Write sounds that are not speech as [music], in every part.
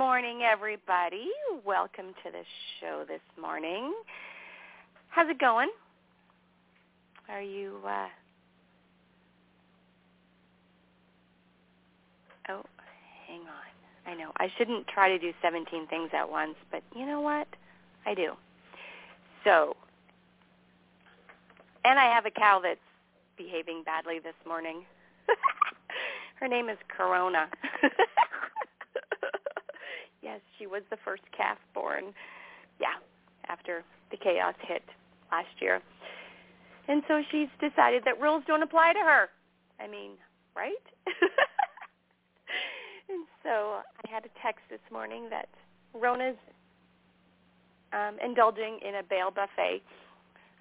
Morning, everybody. Welcome to the show this morning. How's it going? Are you, uh... oh, hang on. I know. I shouldn't try to do 17 things at once, but you know what? I do. So, and I have a cow that's behaving badly this morning. [laughs] Her name is Corona. [laughs] yes, she was the first calf born. Yeah, after the chaos hit last year. And so she's decided that rules don't apply to her. I mean, right? [laughs] and so I had a text this morning that Rona's um, indulging in a Bale buffet.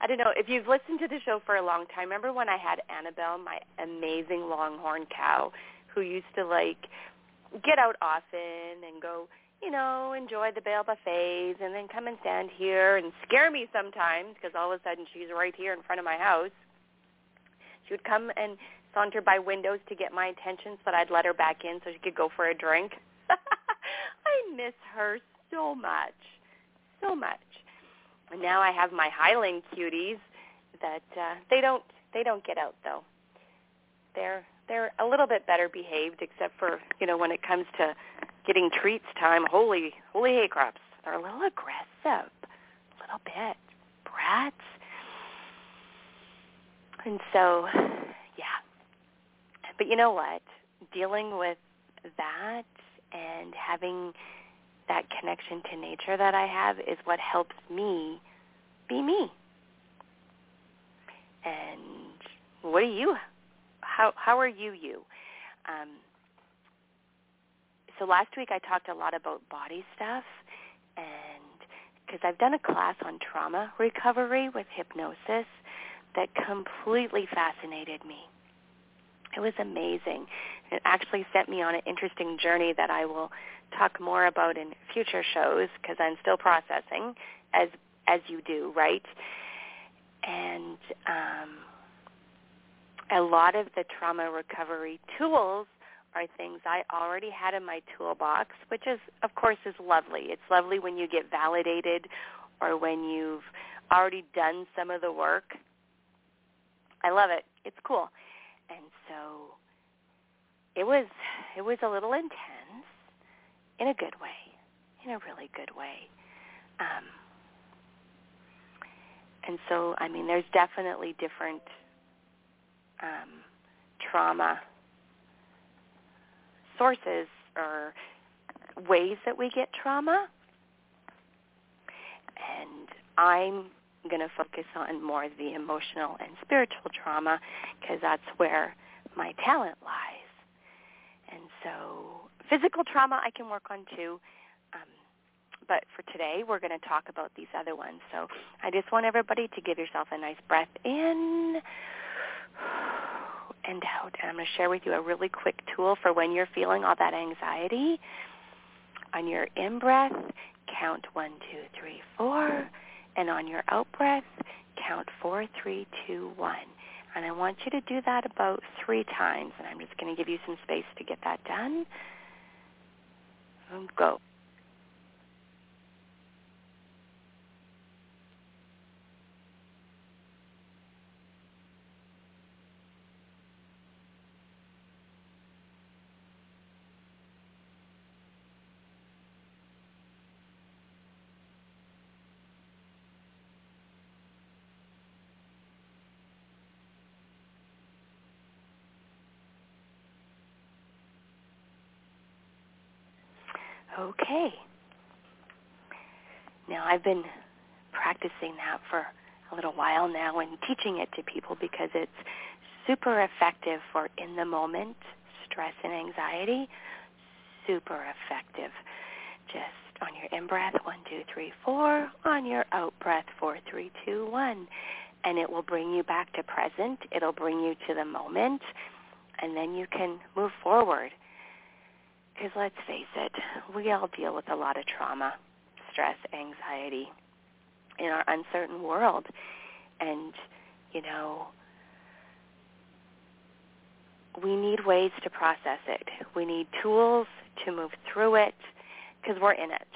I don't know if you've listened to the show for a long time. Remember when I had Annabelle, my amazing longhorn cow, who used to like get out often and go, you know, enjoy the Bale buffets and then come and stand here and scare me sometimes because all of a sudden she's right here in front of my house. She would come and saunter by windows to get my attention so that I'd let her back in so she could go for a drink. [laughs] I miss her so much, so much. And now I have my Highland cuties that uh, they don't they don't get out though. They're they're a little bit better behaved except for you know when it comes to getting treats time. Holy holy hay crops, they're a little aggressive, a little bit brats. And so, yeah. But you know what? Dealing with that and having that connection to nature that I have is what helps me be me. And what are you? How how are you you? Um, so last week I talked a lot about body stuff, and because I've done a class on trauma recovery with hypnosis that completely fascinated me. It was amazing. It actually sent me on an interesting journey that I will talk more about in future shows because I'm still processing, as as you do, right? And um, a lot of the trauma recovery tools are things I already had in my toolbox, which is, of course, is lovely. It's lovely when you get validated or when you've already done some of the work. I love it. It's cool. And so it was it was a little intense in a good way, in a really good way. Um, and so, I mean, there's definitely different um, trauma sources or ways that we get trauma. And I'm going to focus on more the emotional and spiritual trauma because that's where my talent lies. And so physical trauma I can work on too. Um, but for today, we're going to talk about these other ones. So I just want everybody to give yourself a nice breath in and out. And I'm going to share with you a really quick tool for when you're feeling all that anxiety. On your in-breath, count one, two, three, four. And on your out-breath, count four, three, two, one. And I want you to do that about three times. And I'm just going to give you some space to get that done. Go. Okay. Now I've been practicing that for a little while now and teaching it to people because it's super effective for in the moment stress and anxiety, super effective. Just on your in-breath, one, two, three, four. On your out-breath, four, three, two, one. And it will bring you back to present. It'll bring you to the moment. And then you can move forward. Because let's face it, we all deal with a lot of trauma, stress, anxiety in our uncertain world. And, you know, we need ways to process it. We need tools to move through it because we're in it.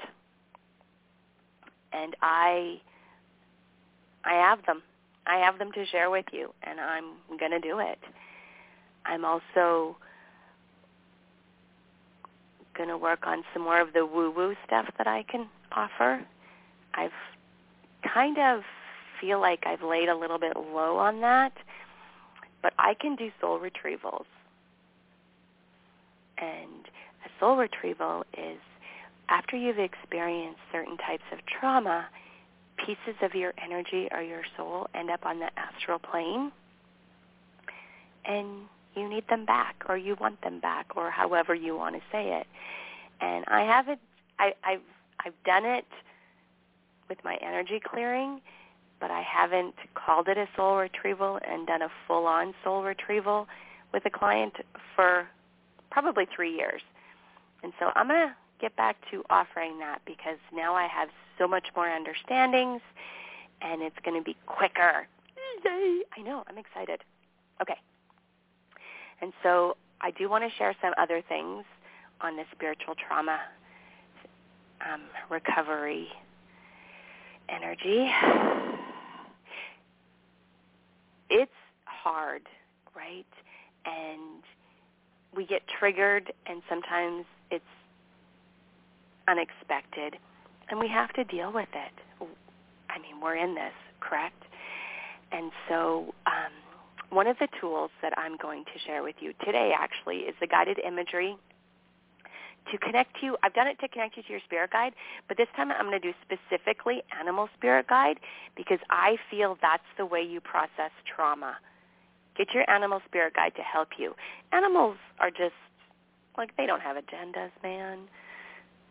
And I I have them. I have them to share with you and I'm going to do it. I'm also going to work on some more of the woo-woo stuff that I can offer. I've kind of feel like I've laid a little bit low on that, but I can do soul retrievals. And a soul retrieval is after you've experienced certain types of trauma, pieces of your energy or your soul end up on the astral plane and you need them back or you want them back or however you want to say it. And I haven't I, I've I've done it with my energy clearing, but I haven't called it a soul retrieval and done a full on soul retrieval with a client for probably three years. And so I'm going to get back to offering that because now I have so much more understandings and it's going to be quicker. Yay! I know, I'm excited. Okay. And so I do want to share some other things on the spiritual trauma um, recovery energy. It's hard, right? And we get triggered and sometimes it's unexpected and we have to deal with it. I mean, we're in this, correct? And so um, one of the tools that I'm going to share with you today actually is the guided imagery to connect you. I've done it to connect you to your spirit guide, but this time I'm going to do specifically animal spirit guide because I feel that's the way you process trauma. Get your animal spirit guide to help you. Animals are just like they don't have agendas, man.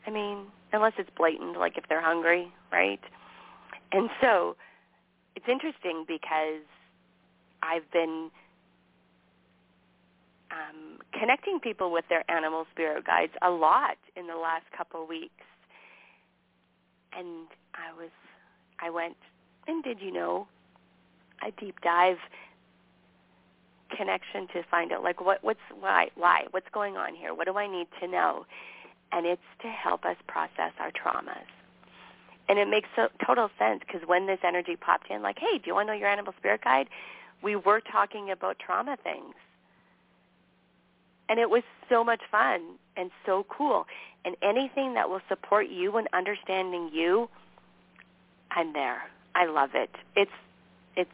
I mean, unless it's blatant, like if they're hungry, right? And so it's interesting because I've been um, connecting people with their animal spirit guides a lot in the last couple weeks. And I was, I went, and did you know, a deep dive connection to find out like what what's why why what's going on here? What do i need to know? And it's to help us process our traumas. And it makes so, total sense because when this energy popped in like hey do you want to know your animal spirit guide we were talking about trauma things and it was so much fun and so cool and anything that will support you in understanding you i'm there i love it it's it's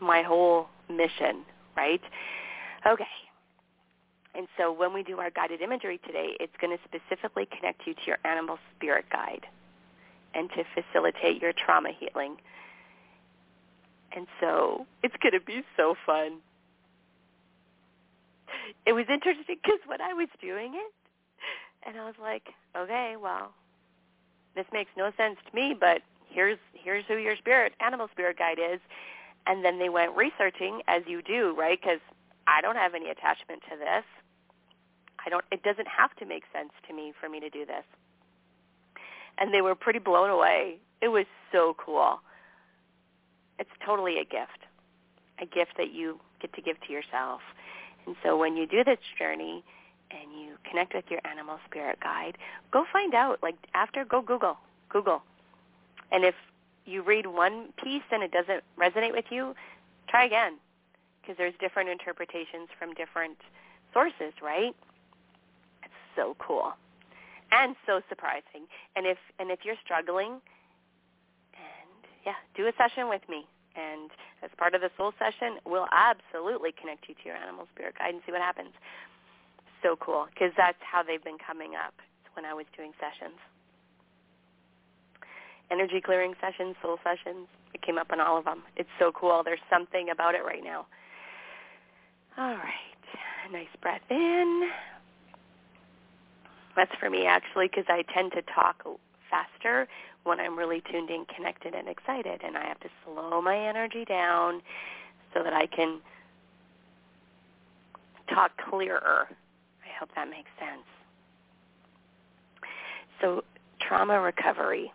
my whole mission, right? Okay. And so when we do our guided imagery today, it's going to specifically connect you to your animal spirit guide and to facilitate your trauma healing. And so it's going to be so fun. It was interesting because when I was doing it, and I was like, okay, well, this makes no sense to me, but here's here's who your spirit animal spirit guide is and then they went researching as you do, right? Because I don't have any attachment to this. I don't. It doesn't have to make sense to me for me to do this. And they were pretty blown away. It was so cool. It's totally a gift, a gift that you get to give to yourself. And so when you do this journey and you connect with your animal spirit guide, go find out. Like after, go Google, Google. And if you read one piece and it doesn't resonate with you, try again because there's different interpretations from different sources, right? It's so cool and so surprising. And if and if you're struggling, yeah, do a session with me. And as part of the soul session, we'll absolutely connect you to your animal spirit guide and see what happens. So cool because that's how they've been coming up when I was doing sessions energy clearing sessions, soul sessions. It came up on all of them. It's so cool. There's something about it right now. All right. nice breath in. That's for me actually because I tend to talk faster when I'm really tuned in, connected, and excited. And I have to slow my energy down so that I can talk clearer. I hope that makes sense. So trauma recovery.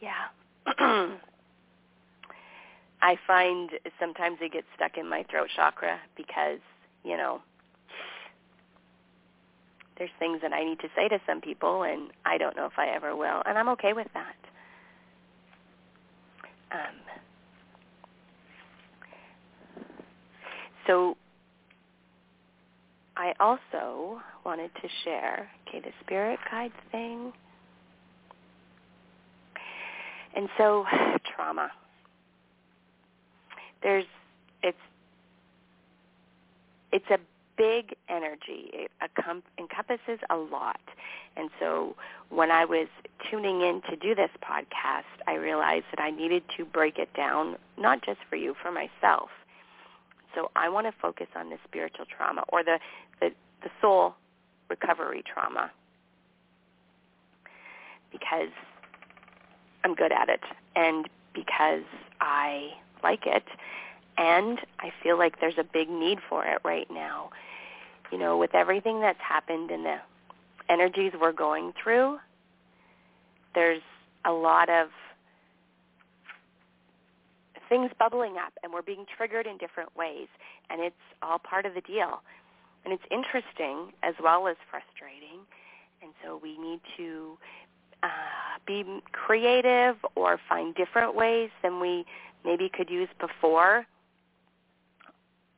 Yeah. [clears throat] I find sometimes it gets stuck in my throat chakra because, you know, there's things that I need to say to some people and I don't know if I ever will and I'm okay with that. Um, so I also wanted to share, okay, the spirit guide thing. And so [sighs] trauma. There's it's it's a big energy. It encompasses a lot. And so when I was tuning in to do this podcast, I realized that I needed to break it down, not just for you, for myself. So I want to focus on the spiritual trauma or the, the, the soul recovery trauma because I'm good at it and because I like it and I feel like there's a big need for it right now. You know, with everything that's happened and the energies we're going through, there's a lot of things bubbling up and we're being triggered in different ways and it's all part of the deal. And it's interesting as well as frustrating. And so we need to uh, be creative or find different ways than we maybe could use before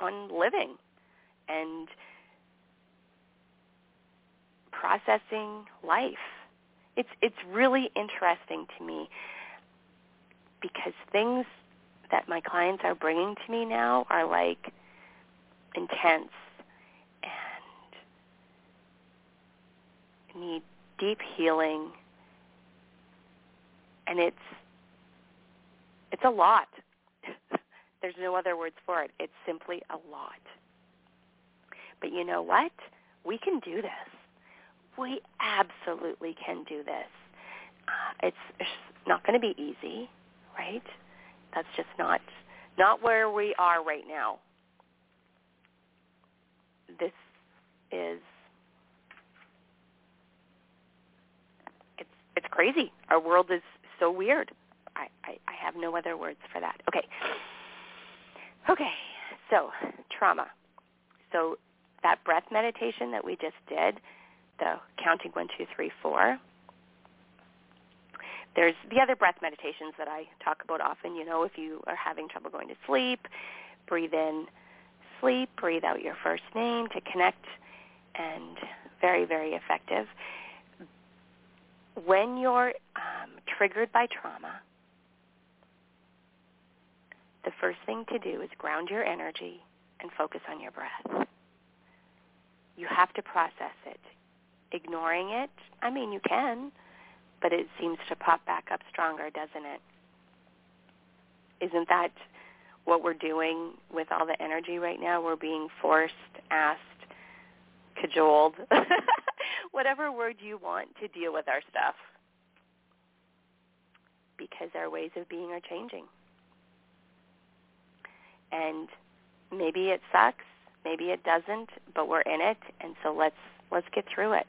on living and processing life. It's it's really interesting to me because things that my clients are bringing to me now are like intense and need deep healing and it's it's a lot [laughs] there's no other words for it. It's simply a lot. But you know what? We can do this. We absolutely can do this. Uh, it's, it's not going to be easy, right? That's just not not where we are right now. This is it's it's crazy. Our world is so weird. I, I, I have no other words for that. Okay. Okay, so trauma. So that breath meditation that we just did, the counting one, two, three, four. There's the other breath meditations that I talk about often. You know, if you are having trouble going to sleep, breathe in, sleep, breathe out your first name to connect, and very, very effective. When you're um, triggered by trauma, the first thing to do is ground your energy and focus on your breath. You have to process it. Ignoring it, I mean, you can, but it seems to pop back up stronger, doesn't it? Isn't that what we're doing with all the energy right now? We're being forced, asked, cajoled, [laughs] whatever word you want to deal with our stuff because our ways of being are changing and maybe it sucks, maybe it doesn't, but we're in it, and so let's let's get through it.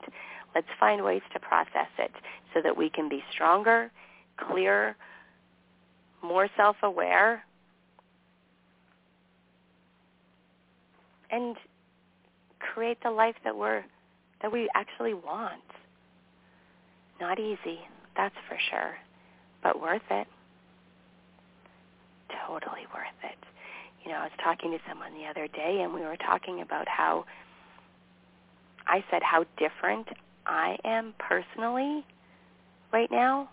Let's find ways to process it so that we can be stronger, clearer, more self-aware, and create the life that we're that we actually want. Not easy, that's for sure, but worth it. Totally worth it you know, I was talking to someone the other day and we were talking about how I said how different I am personally right now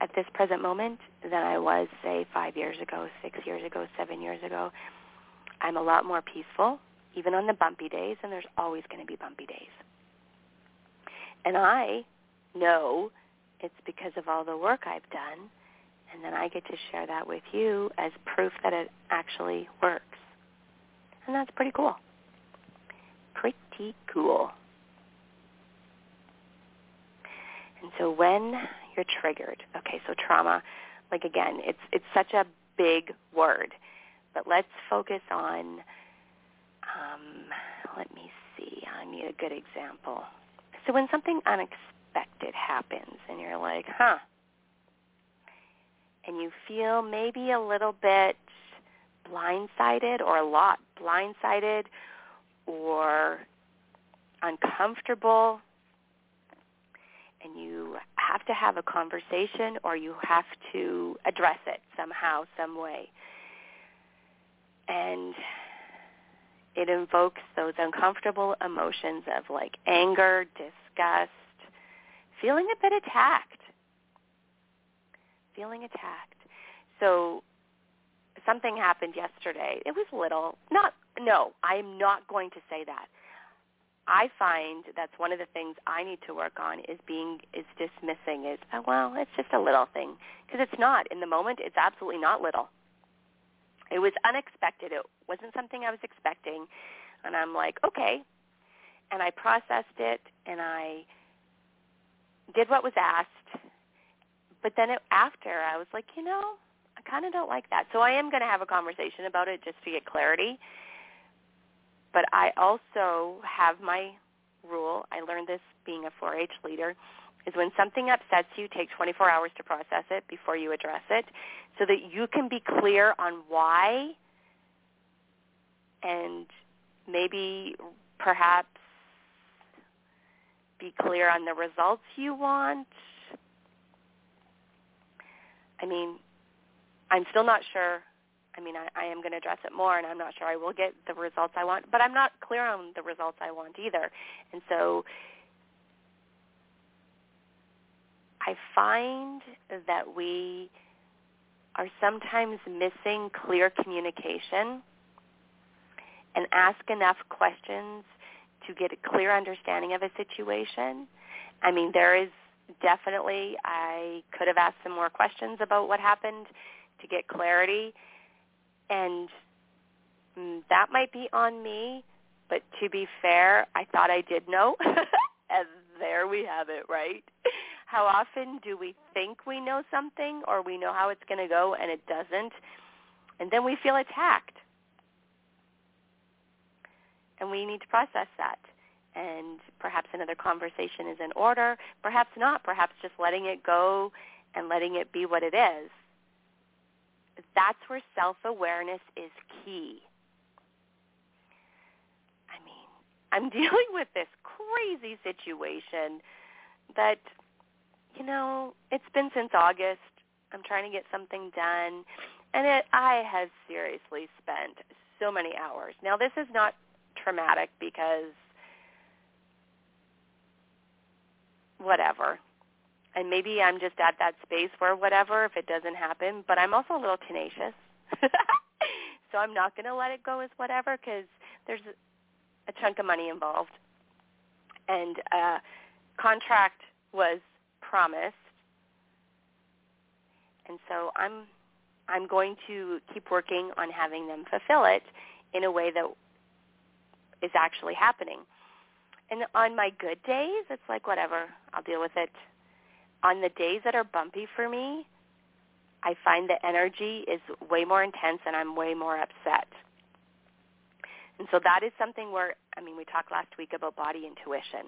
at this present moment than I was, say, five years ago, six years ago, seven years ago. I'm a lot more peaceful, even on the bumpy days, and there's always going to be bumpy days. And I know it's because of all the work I've done and then I get to share that with you as proof that it actually works. And that's pretty cool. pretty cool. And so when you're triggered, okay, so trauma, like again, it's it's such a big word, but let's focus on. Um, let me see. I need a good example. So when something unexpected happens, and you're like, huh, and you feel maybe a little bit blindsided or a lot blindsided or uncomfortable and you have to have a conversation or you have to address it somehow, some way. And it invokes those uncomfortable emotions of like anger, disgust, feeling a bit attacked. Feeling attacked. So something happened yesterday. It was little. Not no, I'm not going to say that. I find that's one of the things I need to work on is being is dismissing is oh, well, it's just a little thing because it's not in the moment. It's absolutely not little. It was unexpected. It wasn't something I was expecting, and I'm like, okay, and I processed it and I did what was asked, but then it, after I was like, you know, I kind of don't like that. So I am going to have a conversation about it just to get clarity but I also have my rule. I learned this being a 4-H leader is when something upsets you, take 24 hours to process it before you address it so that you can be clear on why and maybe perhaps be clear on the results you want. I mean, I'm still not sure I mean, I, I am going to address it more, and I'm not sure I will get the results I want, but I'm not clear on the results I want either. And so I find that we are sometimes missing clear communication and ask enough questions to get a clear understanding of a situation. I mean, there is definitely, I could have asked some more questions about what happened to get clarity and mm, that might be on me, but to be fair, I thought I did know. [laughs] and there we have it, right? How often do we think we know something or we know how it's going to go and it doesn't? And then we feel attacked. And we need to process that. And perhaps another conversation is in order. Perhaps not. Perhaps just letting it go and letting it be what it is that's where self-awareness is key. I mean, I'm [laughs] dealing with this crazy situation that, you know, it's been since August. I'm trying to get something done. And it, I have seriously spent so many hours. Now, this is not traumatic because whatever and maybe I'm just at that space where whatever if it doesn't happen, but I'm also a little tenacious. [laughs] so I'm not going to let it go as whatever because there's a chunk of money involved. And uh contract was promised. And so I'm I'm going to keep working on having them fulfill it in a way that is actually happening. And on my good days, it's like whatever, I'll deal with it on the days that are bumpy for me, I find the energy is way more intense and I'm way more upset. And so that is something where, I mean, we talked last week about body intuition.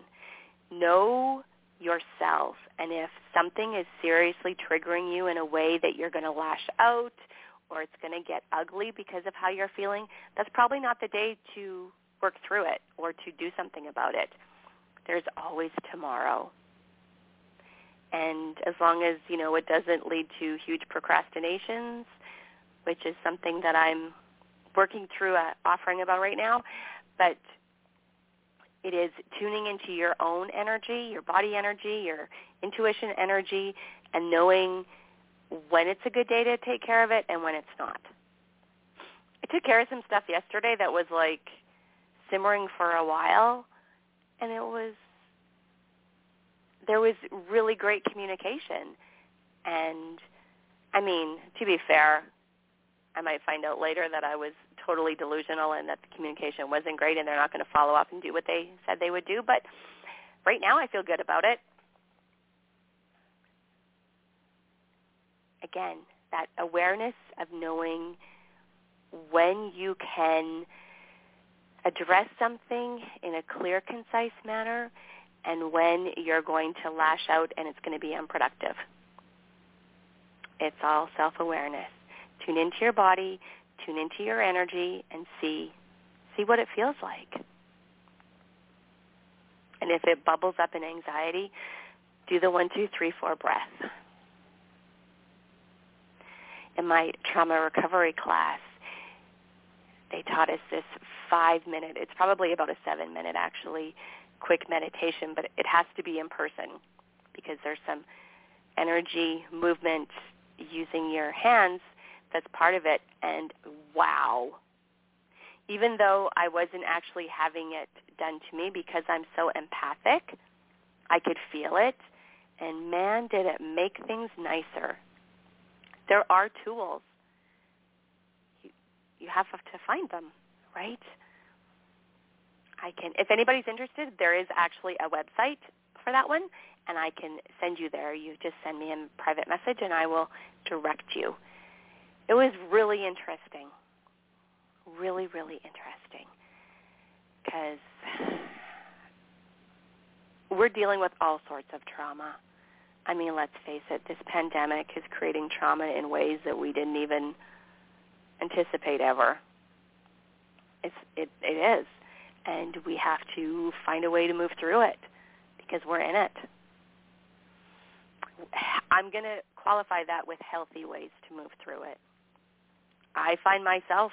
Know yourself. And if something is seriously triggering you in a way that you're going to lash out or it's going to get ugly because of how you're feeling, that's probably not the day to work through it or to do something about it. There's always tomorrow and as long as you know it doesn't lead to huge procrastinations, which is something that I'm working through uh, offering about right now, but it is tuning into your own energy, your body energy, your intuition energy, and knowing when it's a good day to take care of it and when it's not. I took care of some stuff yesterday that was like simmering for a while, and it was there was really great communication. And I mean, to be fair, I might find out later that I was totally delusional and that the communication wasn't great and they're not going to follow up and do what they said they would do. But right now I feel good about it. Again, that awareness of knowing when you can address something in a clear, concise manner and when you're going to lash out and it's going to be unproductive. It's all self-awareness. Tune into your body, tune into your energy, and see see what it feels like. And if it bubbles up in anxiety, do the one, two, three, four breath. In my trauma recovery class, they taught us this five minute, it's probably about a seven minute actually, quick meditation, but it has to be in person because there's some energy movement using your hands that's part of it. And wow, even though I wasn't actually having it done to me because I'm so empathic, I could feel it. And man, did it make things nicer. There are tools. You, have to find them, right? I can, if anybody's interested, there is actually a website for that one, and I can send you there. You just send me a private message, and I will direct you. It was really interesting, really, really interesting, because we're dealing with all sorts of trauma. I mean, let's face it, this pandemic is creating trauma in ways that we didn't even anticipate ever. It's, it, it is and we have to find a way to move through it because we're in it. I'm going to qualify that with healthy ways to move through it. I find myself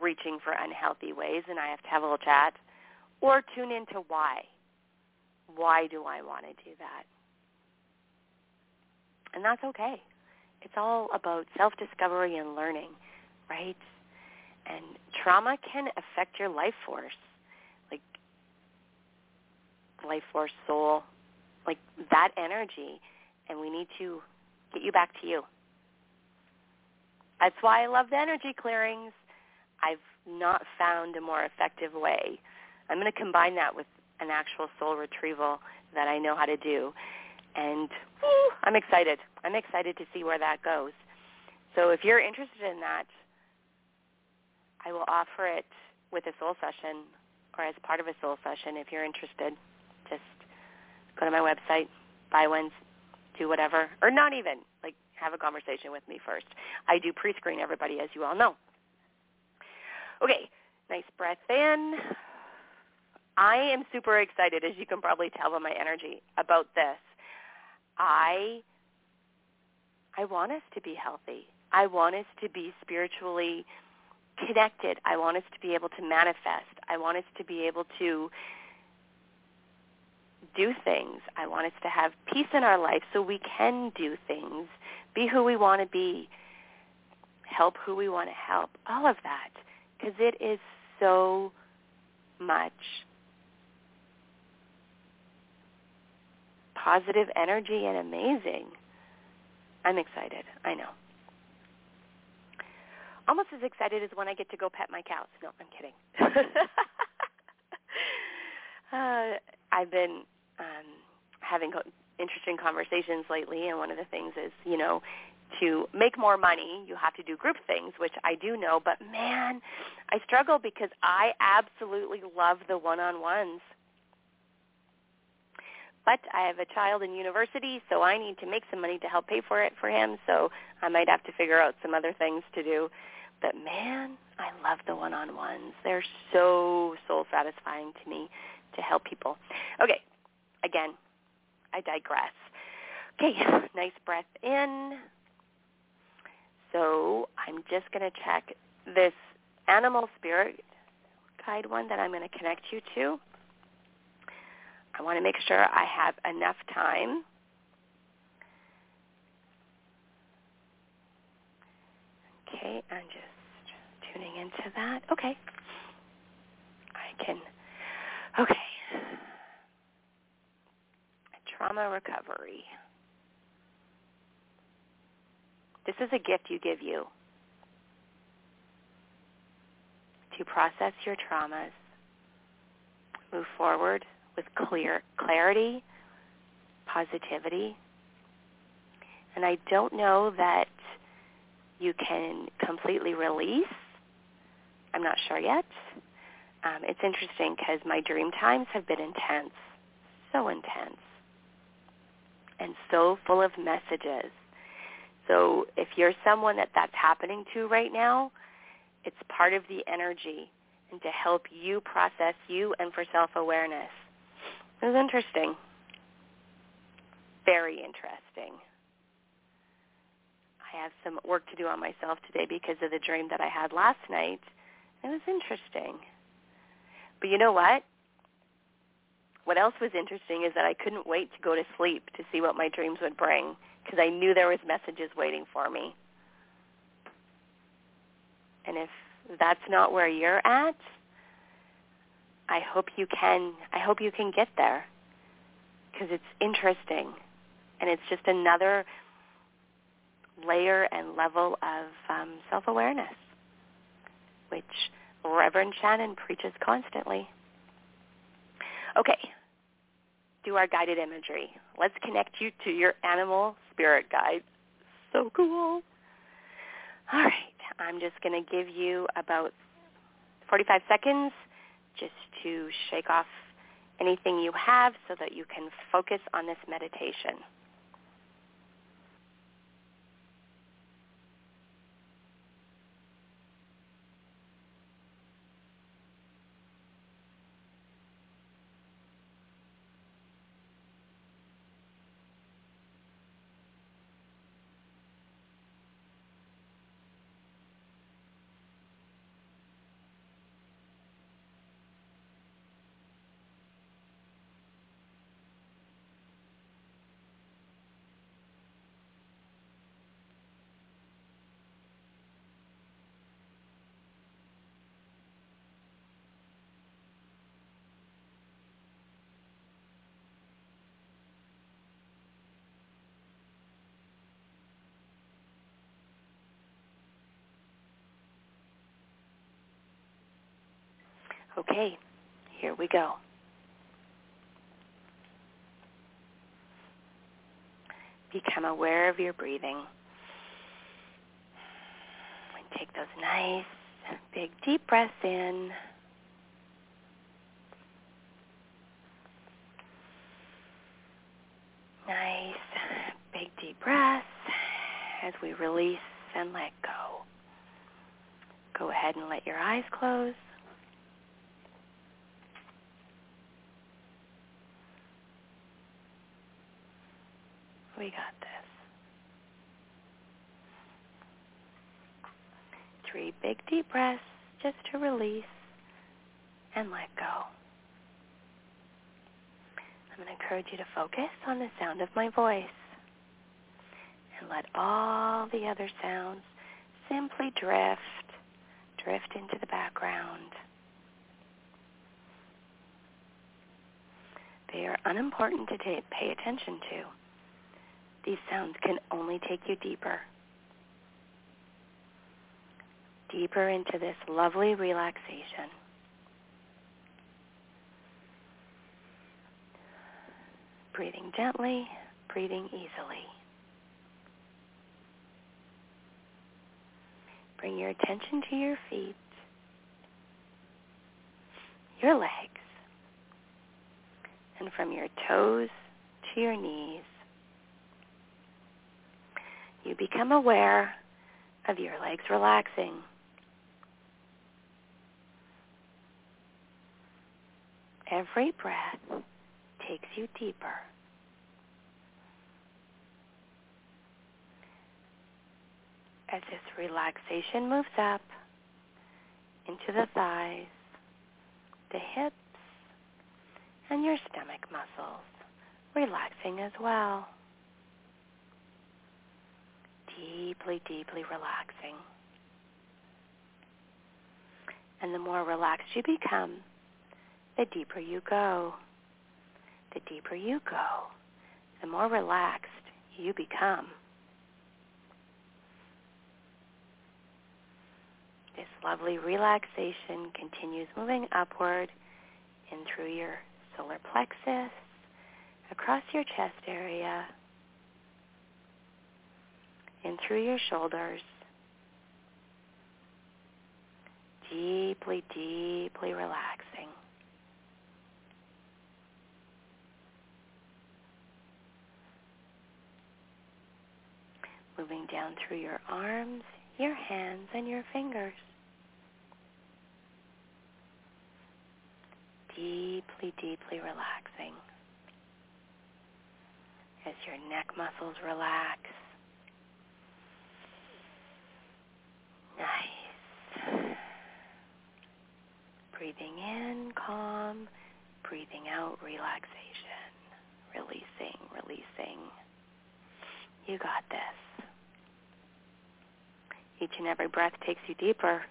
reaching for unhealthy ways and I have to have a little chat or tune into why. Why do I want to do that? And that's okay. It's all about self-discovery and learning, right? And trauma can affect your life force like life force, soul, like that energy, and we need to get you back to you. That's why I love the energy clearings. I've not found a more effective way. I'm going to combine that with an actual soul retrieval that I know how to do. And I'm excited. I'm excited to see where that goes. So if you're interested in that, I will offer it with a soul session or as part of a soul session if you're interested just go to my website, buy one, do whatever, or not even like have a conversation with me first. I do pre-screen everybody, as you all know. Okay, nice breath in. I am super excited, as you can probably tell by my energy, about this. I I want us to be healthy. I want us to be spiritually connected. I want us to be able to manifest. I want us to be able to do things. I want us to have peace in our life so we can do things, be who we want to be, help who we want to help, all of that. Because it is so much positive energy and amazing. I'm excited. I know. Almost as excited as when I get to go pet my cows. No, I'm kidding. [laughs] uh, I've been um, having interesting conversations lately, and one of the things is, you know, to make more money, you have to do group things, which I do know, but man, I struggle because I absolutely love the one-on-ones. But I have a child in university, so I need to make some money to help pay for it for him, so I might have to figure out some other things to do. But man, I love the one-on-ones. They're so soul satisfying to me to help people. Okay, again, I digress. Okay, [laughs] nice breath in. So I'm just going to check this animal spirit guide one that I'm going to connect you to. I want to make sure I have enough time. Okay, I'm just tuning into that. Okay. I can, okay trauma recovery. This is a gift you give you. to process your traumas, move forward with clear clarity, positivity. And I don't know that you can completely release. I'm not sure yet. Um, it's interesting because my dream times have been intense, so intense, and so full of messages. So if you're someone that that's happening to right now, it's part of the energy and to help you process you and for self-awareness. It was interesting. Very interesting. I have some work to do on myself today because of the dream that I had last night. It was interesting. But you know what? What else was interesting is that I couldn't wait to go to sleep to see what my dreams would bring because I knew there was messages waiting for me. And if that's not where you're at, I hope you can I hope you can get there because it's interesting and it's just another layer and level of um, self-awareness, which Reverend Shannon preaches constantly. Okay, do our guided imagery. Let's connect you to your animal spirit guide. So cool. All right, I'm just going to give you about 45 seconds just to shake off anything you have so that you can focus on this meditation. Okay, here we go. Become aware of your breathing. And take those nice, big, deep breaths in. Nice, big, deep breaths as we release and let go. Go ahead and let your eyes close. We got this. Three big deep breaths just to release and let go. I'm going to encourage you to focus on the sound of my voice and let all the other sounds simply drift, drift into the background. They are unimportant to pay attention to. These sounds can only take you deeper. Deeper into this lovely relaxation. Breathing gently, breathing easily. Bring your attention to your feet, your legs, and from your toes to your knees, you become aware of your legs relaxing. Every breath takes you deeper. As this relaxation moves up into the thighs, the hips, and your stomach muscles, relaxing as well deeply, deeply relaxing. And the more relaxed you become, the deeper you go. The deeper you go, the more relaxed you become. This lovely relaxation continues moving upward in through your solar plexus, across your chest area, in through your shoulders, deeply, deeply relaxing. Moving down through your arms, your hands, and your fingers. Deeply, deeply relaxing. As your neck muscles relax. Nice. Breathing in, calm. Breathing out, relaxation. Releasing, releasing. You got this. Each and every breath takes you deeper.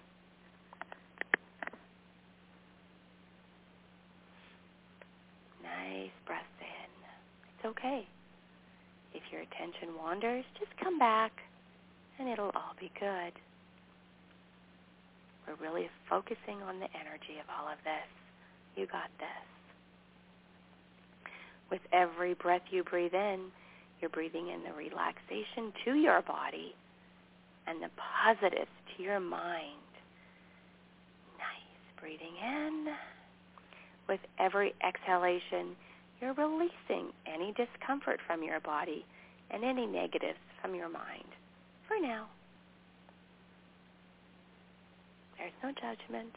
Nice breaths in. It's okay. If your attention wanders, just come back and it'll all be good. We're really focusing on the energy of all of this. You got this. With every breath you breathe in, you're breathing in the relaxation to your body and the positives to your mind. Nice. Breathing in. With every exhalation, you're releasing any discomfort from your body and any negatives from your mind. For now. There's no judgment.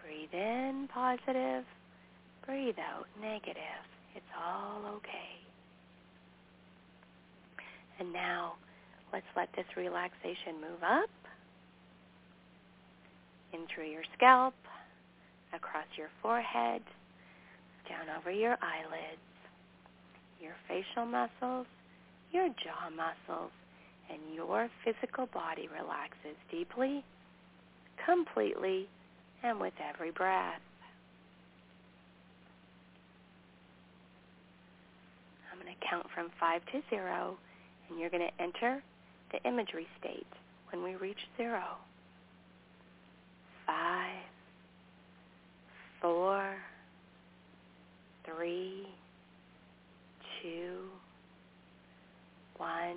Breathe in positive. Breathe out negative. It's all okay. And now let's let this relaxation move up in through your scalp, across your forehead, down over your eyelids, your facial muscles, your jaw muscles, and your physical body relaxes deeply, completely, and with every breath. I'm going to count from five to zero, and you're going to enter the imagery state when we reach zero. Five, four, three, two, one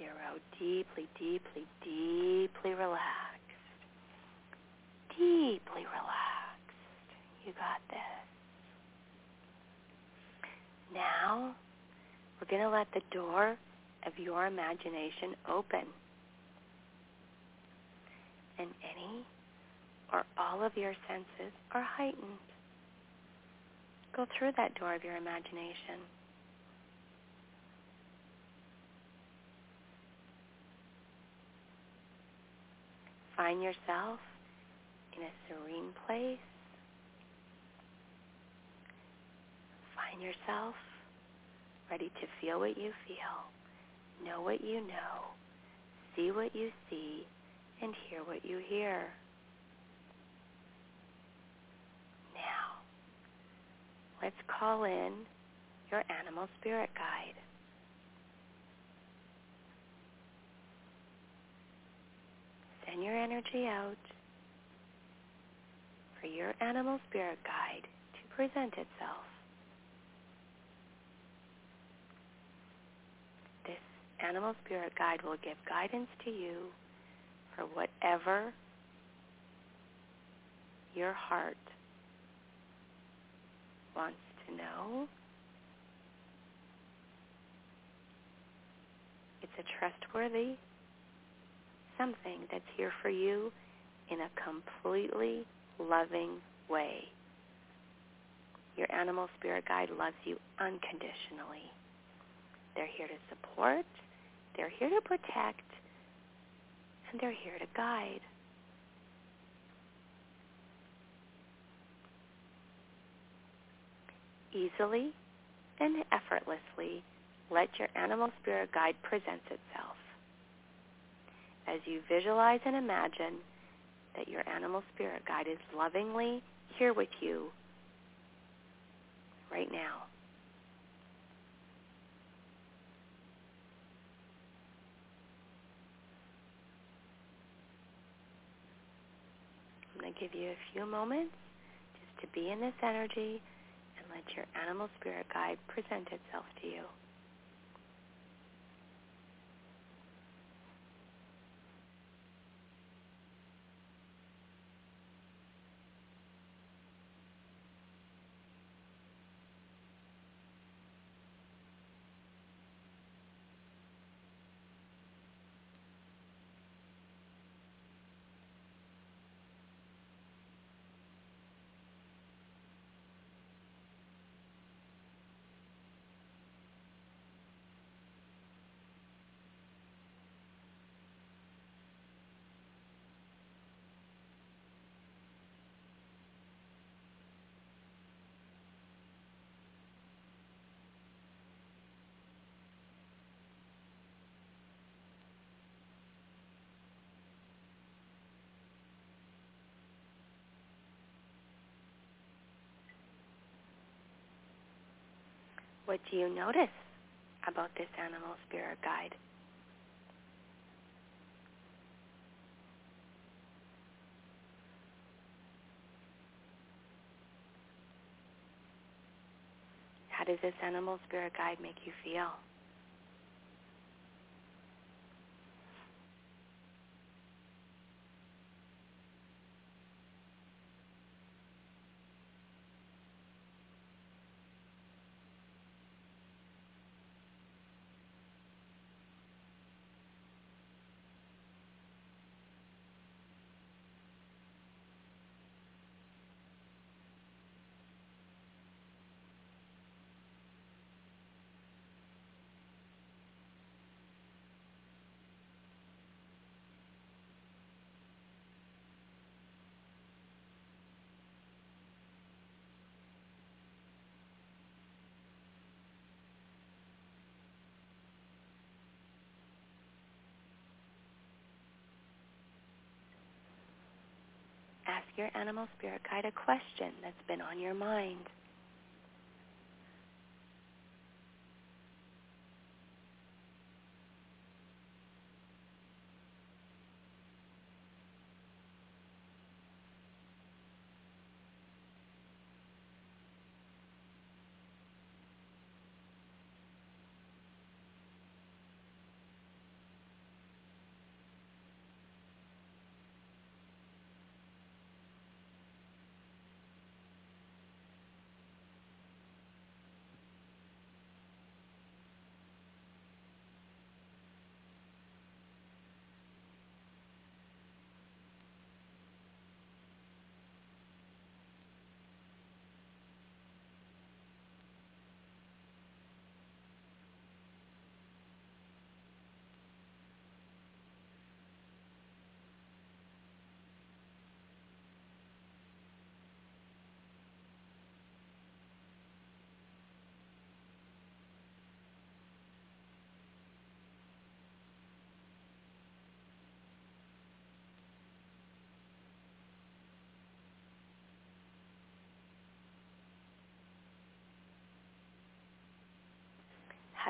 zero. Deeply, deeply, deeply relaxed. Deeply relaxed. You got this. Now, we're going to let the door of your imagination open. And any or all of your senses are heightened. Go through that door of your imagination. Find yourself in a serene place. Find yourself ready to feel what you feel, know what you know, see what you see, and hear what you hear. Now, let's call in your animal spirit guide. Send your energy out for your animal spirit guide to present itself. This animal spirit guide will give guidance to you for whatever your heart wants to know. It's a trustworthy something that's here for you in a completely loving way. Your animal spirit guide loves you unconditionally. They're here to support, they're here to protect, and they're here to guide. Easily and effortlessly let your animal spirit guide present itself as you visualize and imagine that your animal spirit guide is lovingly here with you right now. I'm going to give you a few moments just to be in this energy and let your animal spirit guide present itself to you. What do you notice about this animal spirit guide? How does this animal spirit guide make you feel? ask your animal spirit guide a question that's been on your mind.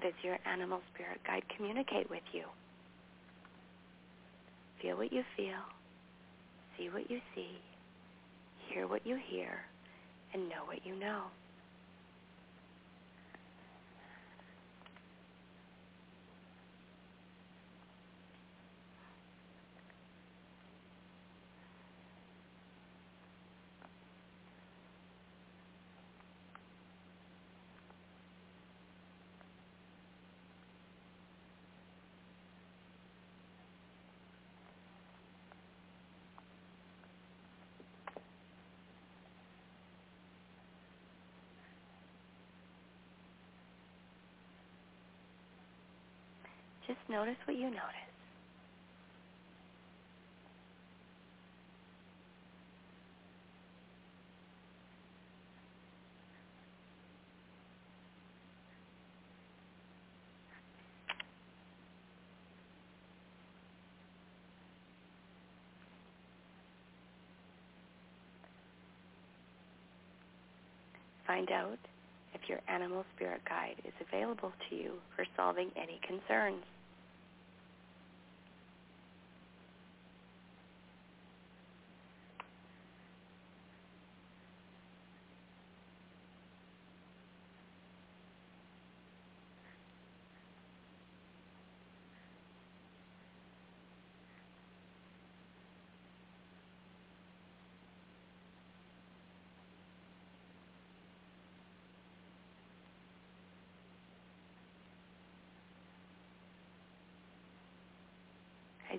How does your animal spirit guide communicate with you? Feel what you feel, see what you see, hear what you hear, and know what you know. Just notice what you notice. Find out if your animal spirit guide is available to you for solving any concerns.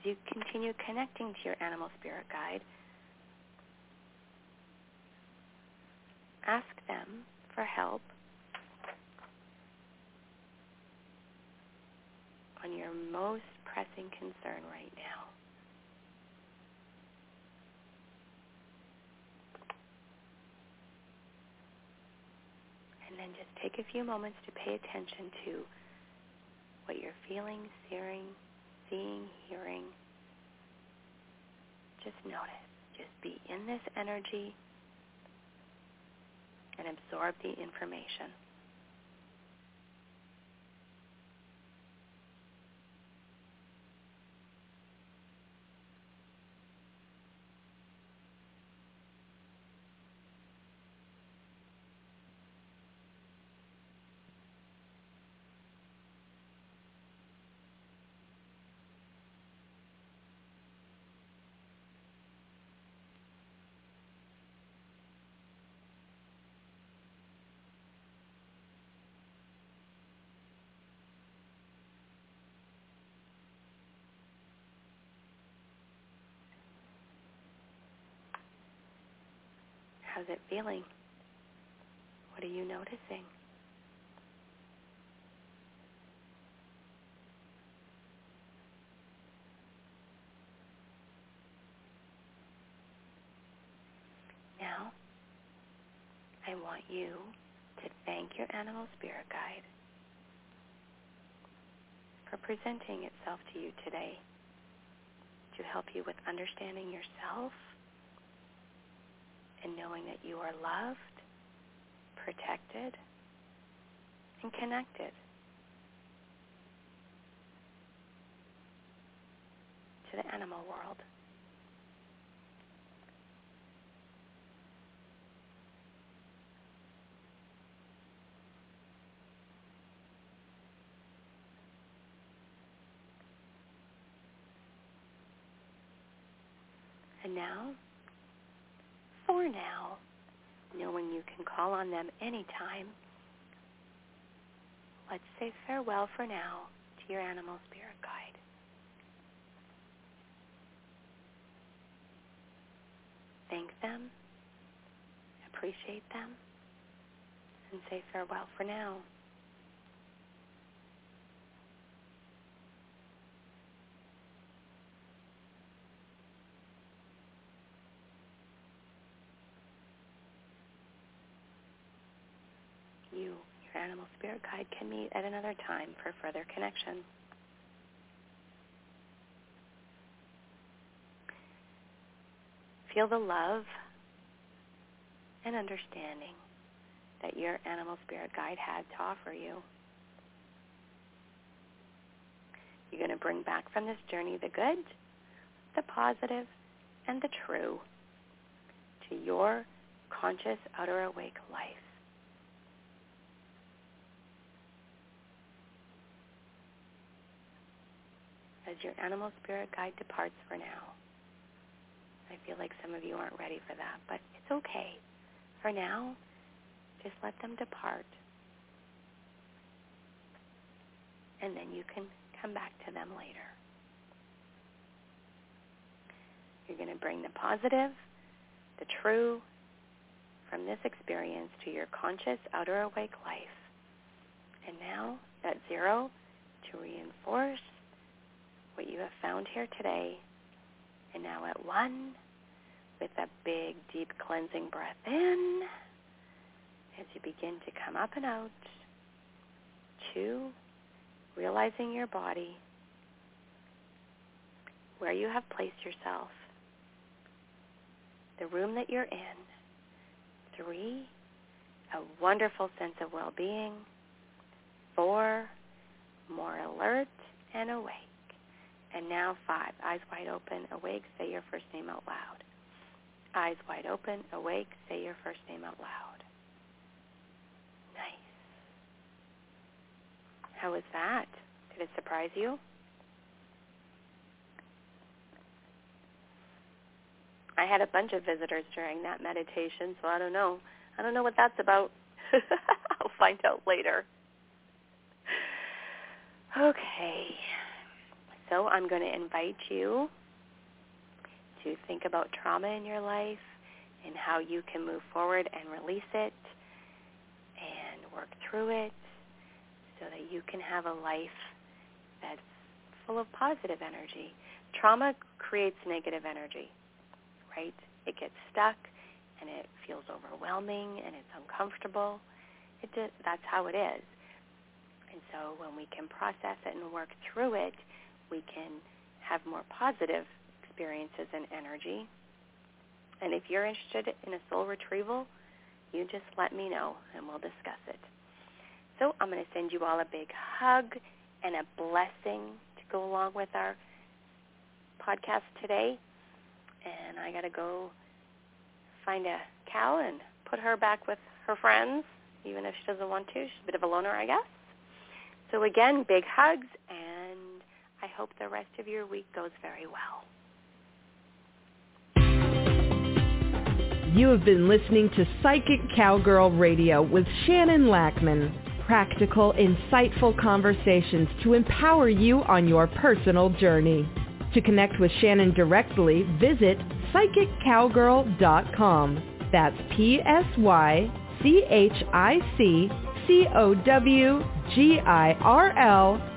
as you continue connecting to your animal spirit guide, ask them for help on your most pressing concern right now. And then just take a few moments to pay attention to what you're feeling, seeing, seeing, hearing. Just notice. Just be in this energy and absorb the information. How's it feeling? What are you noticing? Now, I want you to thank your animal spirit guide for presenting itself to you today to help you with understanding yourself and knowing that you are loved, protected, and connected to the animal world. And now for now, knowing you can call on them anytime, let's say farewell for now to your animal spirit guide. Thank them, appreciate them, and say farewell for now. You, your animal spirit guide, can meet at another time for further connection. Feel the love and understanding that your animal spirit guide had to offer you. You're going to bring back from this journey the good, the positive, and the true to your conscious outer awake life. As your animal spirit guide departs for now. I feel like some of you aren't ready for that, but it's okay. For now, just let them depart. And then you can come back to them later. You're going to bring the positive, the true from this experience to your conscious outer awake life. And now that zero to reinforce what you have found here today. And now at one, with a big, deep cleansing breath in, as you begin to come up and out. Two, realizing your body, where you have placed yourself, the room that you're in. Three, a wonderful sense of well-being. Four, more alert and awake. And now five, eyes wide open, awake, say your first name out loud. Eyes wide open, awake, say your first name out loud. Nice. How was that? Did it surprise you? I had a bunch of visitors during that meditation, so I don't know. I don't know what that's about. [laughs] I'll find out later. Okay. So I'm going to invite you to think about trauma in your life and how you can move forward and release it and work through it so that you can have a life that's full of positive energy. Trauma creates negative energy, right? It gets stuck and it feels overwhelming and it's uncomfortable. It just, that's how it is. And so when we can process it and work through it, we can have more positive experiences and energy. And if you're interested in a soul retrieval, you just let me know and we'll discuss it. So I'm going to send you all a big hug and a blessing to go along with our podcast today. And I got to go find a cow and put her back with her friends, even if she doesn't want to. She's a bit of a loner, I guess. So again, big hugs, and I hope the rest of your week goes very well. You have been listening to Psychic Cowgirl Radio with Shannon Lackman. Practical, insightful conversations to empower you on your personal journey. To connect with Shannon directly, visit psychiccowgirl.com. That's P-S-Y-C-H-I-C C-O-W-G-I-R-L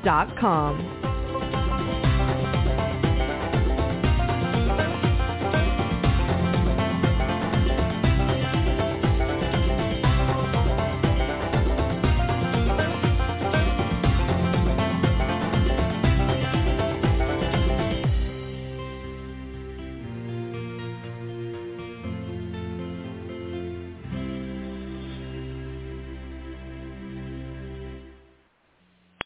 dot com.